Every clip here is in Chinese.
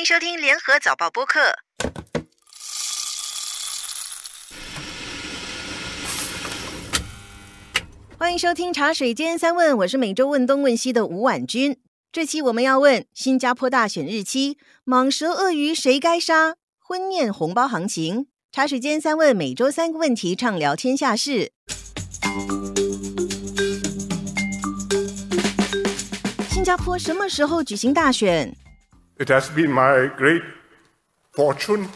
欢迎收听联合早报播客。欢迎收听茶水间三问，我是每周问东问西的吴婉君。这期我们要问新加坡大选日期，蟒蛇鳄鱼谁该杀？婚宴红包行情。茶水间三问，每周三个问题，畅聊天下事。新加坡什么时候举行大选？It has been my great fortune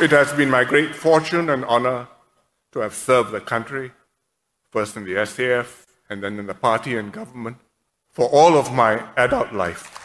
It has been my great fortune and honor to have served the country, first in the SAF and then in the party and government, for all of my adult life.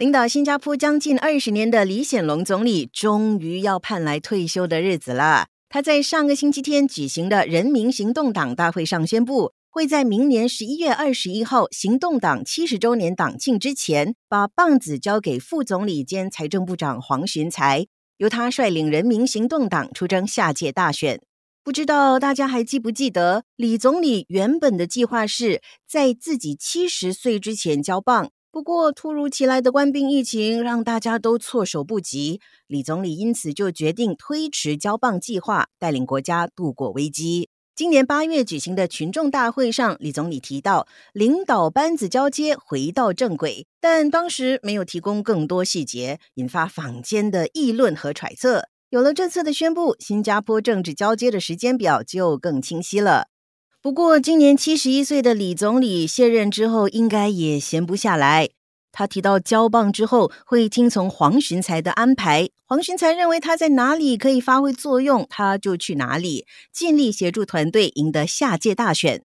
领导新加坡将近二十年的李显龙总理，终于要盼来退休的日子了。他在上个星期天举行的人民行动党大会上宣布，会在明年十一月二十一号行动党七十周年党庆之前，把棒子交给副总理兼财政部长黄循才，由他率领人民行动党出征下届大选。不知道大家还记不记得，李总理原本的计划是在自己七十岁之前交棒。不过，突如其来的官兵疫情让大家都措手不及，李总理因此就决定推迟交棒计划，带领国家度过危机。今年八月举行的群众大会上，李总理提到领导班子交接回到正轨，但当时没有提供更多细节，引发坊间的议论和揣测。有了这次的宣布，新加坡政治交接的时间表就更清晰了。不过，今年七十一岁的李总理卸任之后，应该也闲不下来。他提到交棒之后会听从黄循才的安排，黄循才认为他在哪里可以发挥作用，他就去哪里，尽力协助团队赢得下届大选。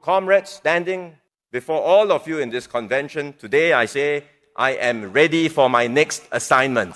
Comrades standing before all of you in this convention, today I say I am ready for my next assignment.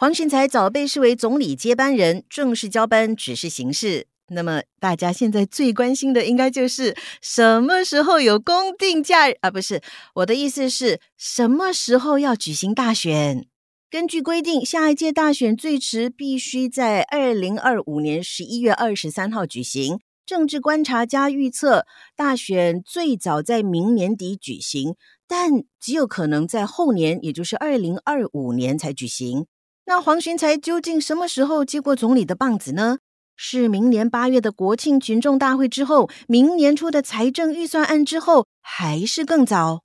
黄循才早被视为总理接班人，正式交班只是形式。那么大家现在最关心的，应该就是什么时候有公定假日啊？不是，我的意思是什么时候要举行大选？根据规定，下一届大选最迟必须在二零二五年十一月二十三号举行。政治观察家预测，大选最早在明年底举行，但极有可能在后年，也就是二零二五年才举行。那黄循才究竟什么时候接过总理的棒子呢？是明年八月的国庆群众大会之后，明年初的财政预算案之后，还是更早？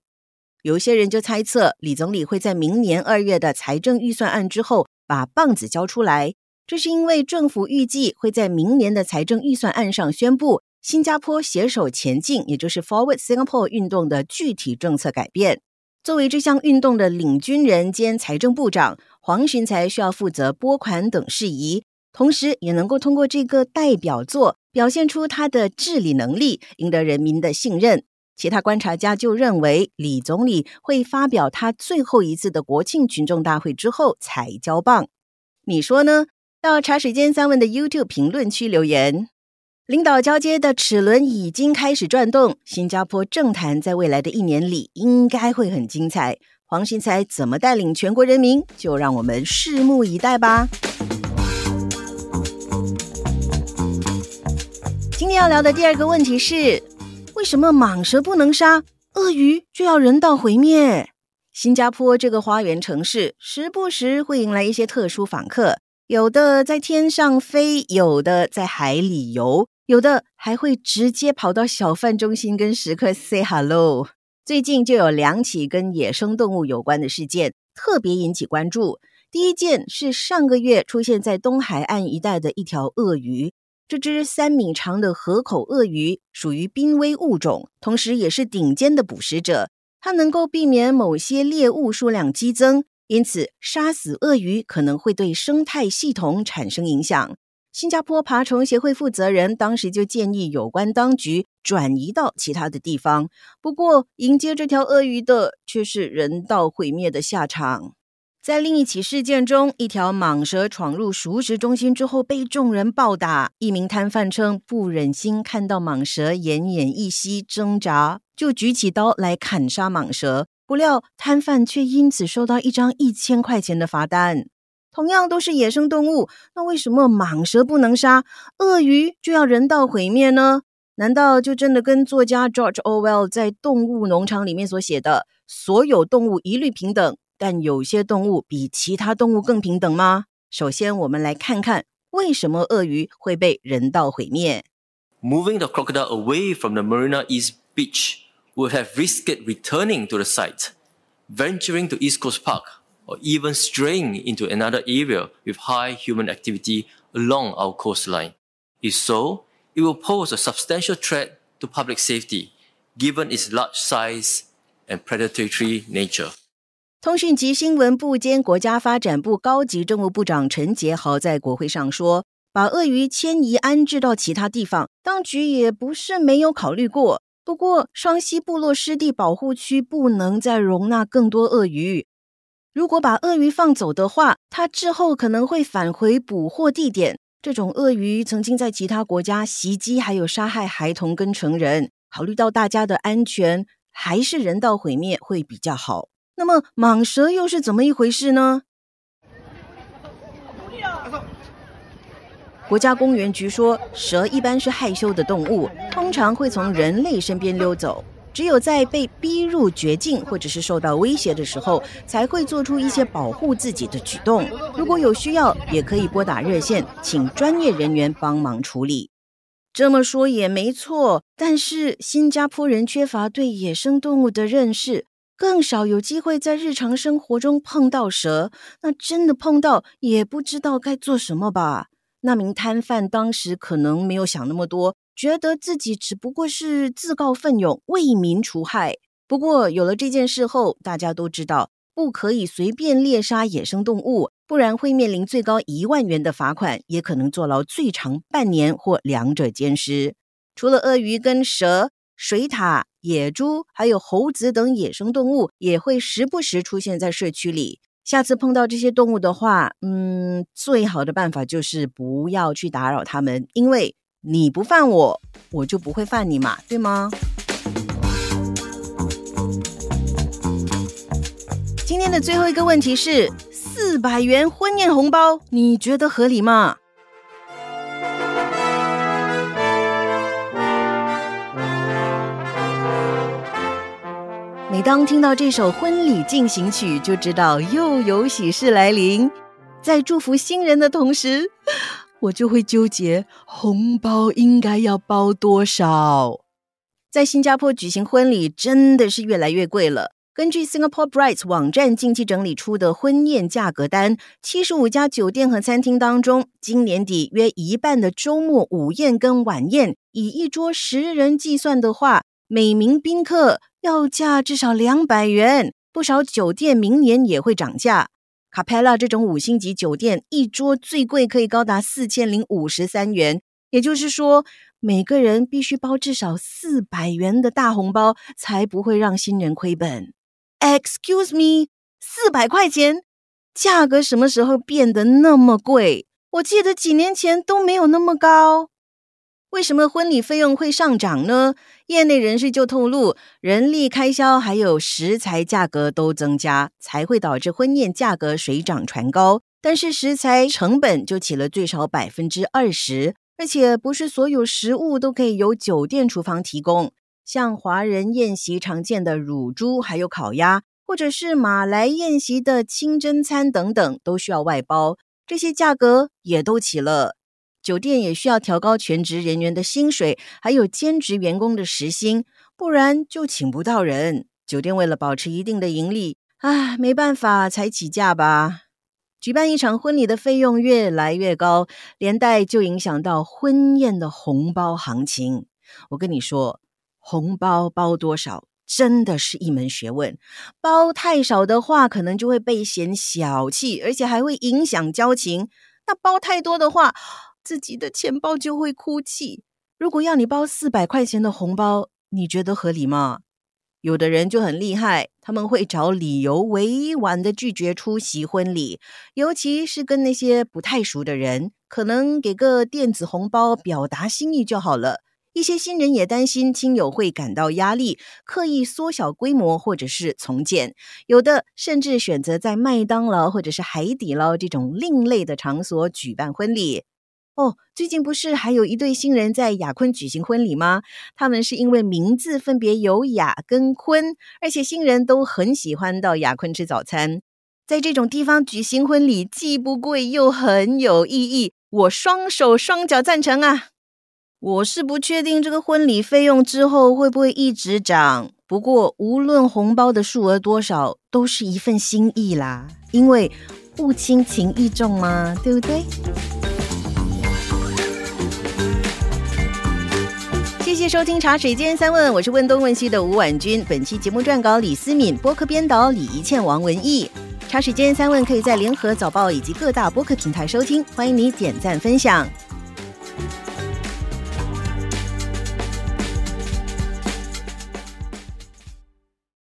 有些人就猜测，李总理会在明年二月的财政预算案之后把棒子交出来。这是因为政府预计会在明年的财政预算案上宣布新加坡携手前进，也就是 Forward Singapore 运动的具体政策改变。作为这项运动的领军人兼财政部长，黄循才需要负责拨款等事宜，同时也能够通过这个代表作表现出他的治理能力，赢得人民的信任。其他观察家就认为，李总理会发表他最后一次的国庆群众大会之后才交棒。你说呢？到茶水间三问的 YouTube 评论区留言。领导交接的齿轮已经开始转动，新加坡政坛在未来的一年里应该会很精彩。黄循才怎么带领全国人民，就让我们拭目以待吧。今天要聊的第二个问题是：为什么蟒蛇不能杀，鳄鱼就要人道毁灭？新加坡这个花园城市，时不时会迎来一些特殊访客，有的在天上飞，有的在海里游，有的还会直接跑到小贩中心跟食客 say hello。最近就有两起跟野生动物有关的事件，特别引起关注。第一件是上个月出现在东海岸一带的一条鳄鱼，这只三米长的河口鳄鱼属于濒危物种，同时也是顶尖的捕食者。它能够避免某些猎物数量激增，因此杀死鳄鱼可能会对生态系统产生影响。新加坡爬虫协会负责人当时就建议有关当局转移到其他的地方。不过，迎接这条鳄鱼的却是人道毁灭的下场。在另一起事件中，一条蟒蛇闯入熟食中心之后被众人暴打。一名摊贩称不忍心看到蟒蛇奄奄一息挣扎，就举起刀来砍杀蟒蛇。不料摊贩却因此收到一张一千块钱的罚单。同样都是野生动物，那为什么蟒蛇不能杀，鳄鱼就要人道毁灭呢？难道就真的跟作家 George Orwell 在《动物农场》里面所写的“所有动物一律平等”？但有些动物比其他动物更平等吗？首先，我们来看看为什么鳄鱼会被人道毁灭。Moving the crocodile away from the Marina East Beach would have risked returning to the site, venturing to East Coast Park, or even straying into another area with high human activity along our coastline. If so, it will pose a substantial threat to public safety, given its large size and predatory nature. 通讯及新闻部兼国家发展部高级政务部长陈杰豪在国会上说：“把鳄鱼迁移安置到其他地方，当局也不是没有考虑过。不过，双溪部落湿地保护区不能再容纳更多鳄鱼。 如果把鳄鱼放走的话，它之后可能会返回捕获地点。这种鳄鱼曾经在其他国家袭击，还有杀害孩童跟成人。考虑到大家的安全，还是人道毁灭会比较好。”那么蟒蛇又是怎么一回事呢？国家公园局说，蛇一般是害羞的动物，通常会从人类身边溜走，只有在被逼入绝境或者是受到威胁的时候，才会做出一些保护自己的举动。如果有需要，也可以拨打热线，请专业人员帮忙处理。这么说也没错，但是新加坡人缺乏对野生动物的认识。更少有机会在日常生活中碰到蛇，那真的碰到也不知道该做什么吧？那名摊贩当时可能没有想那么多，觉得自己只不过是自告奋勇为民除害。不过有了这件事后，大家都知道不可以随便猎杀野生动物，不然会面临最高一万元的罚款，也可能坐牢最长半年或两者兼施。除了鳄鱼跟蛇。水獭、野猪还有猴子等野生动物也会时不时出现在社区里。下次碰到这些动物的话，嗯，最好的办法就是不要去打扰它们，因为你不犯我，我就不会犯你嘛，对吗？今天的最后一个问题是：四百元婚宴红包，你觉得合理吗？每当听到这首婚礼进行曲，就知道又有喜事来临。在祝福新人的同时，我就会纠结红包应该要包多少。在新加坡举行婚礼真的是越来越贵了。根据 Singapore Bright 网站近期整理出的婚宴价格单，七十五家酒店和餐厅当中，今年底约一半的周末午宴跟晚宴，以一桌十人计算的话，每名宾客。要价至少两百元，不少酒店明年也会涨价。卡佩拉这种五星级酒店，一桌最贵可以高达四千零五十三元，也就是说，每个人必须包至少四百元的大红包，才不会让新人亏本。Excuse me，四百块钱，价格什么时候变得那么贵？我记得几年前都没有那么高。为什么婚礼费用会上涨呢？业内人士就透露，人力开销还有食材价格都增加，才会导致婚宴价格水涨船高。但是食材成本就起了最少百分之二十，而且不是所有食物都可以由酒店厨房提供。像华人宴席常见的乳猪，还有烤鸭，或者是马来宴席的清真餐等等，都需要外包，这些价格也都起了。酒店也需要调高全职人员的薪水，还有兼职员工的时薪，不然就请不到人。酒店为了保持一定的盈利，啊，没办法才起价吧。举办一场婚礼的费用越来越高，连带就影响到婚宴的红包行情。我跟你说，红包包多少真的是一门学问。包太少的话，可能就会被嫌小气，而且还会影响交情。那包太多的话，自己的钱包就会哭泣。如果要你包四百块钱的红包，你觉得合理吗？有的人就很厉害，他们会找理由委婉的拒绝出席婚礼，尤其是跟那些不太熟的人，可能给个电子红包表达心意就好了。一些新人也担心亲友会感到压力，刻意缩小规模或者是从简，有的甚至选择在麦当劳或者是海底捞这种另类的场所举办婚礼。哦，最近不是还有一对新人在雅坤举行婚礼吗？他们是因为名字分别有雅跟坤，而且新人都很喜欢到雅坤吃早餐。在这种地方举行婚礼，既不贵又很有意义，我双手双脚赞成啊！我是不确定这个婚礼费用之后会不会一直涨，不过无论红包的数额多少，都是一份心意啦。因为不亲情意重嘛，对不对？收听《茶水间三问》，我是问东问西的吴婉君。本期节目撰稿李思敏，播客编导李怡倩、王文义。《茶水间三问》可以在联合早报以及各大播客平台收听，欢迎你点赞分享。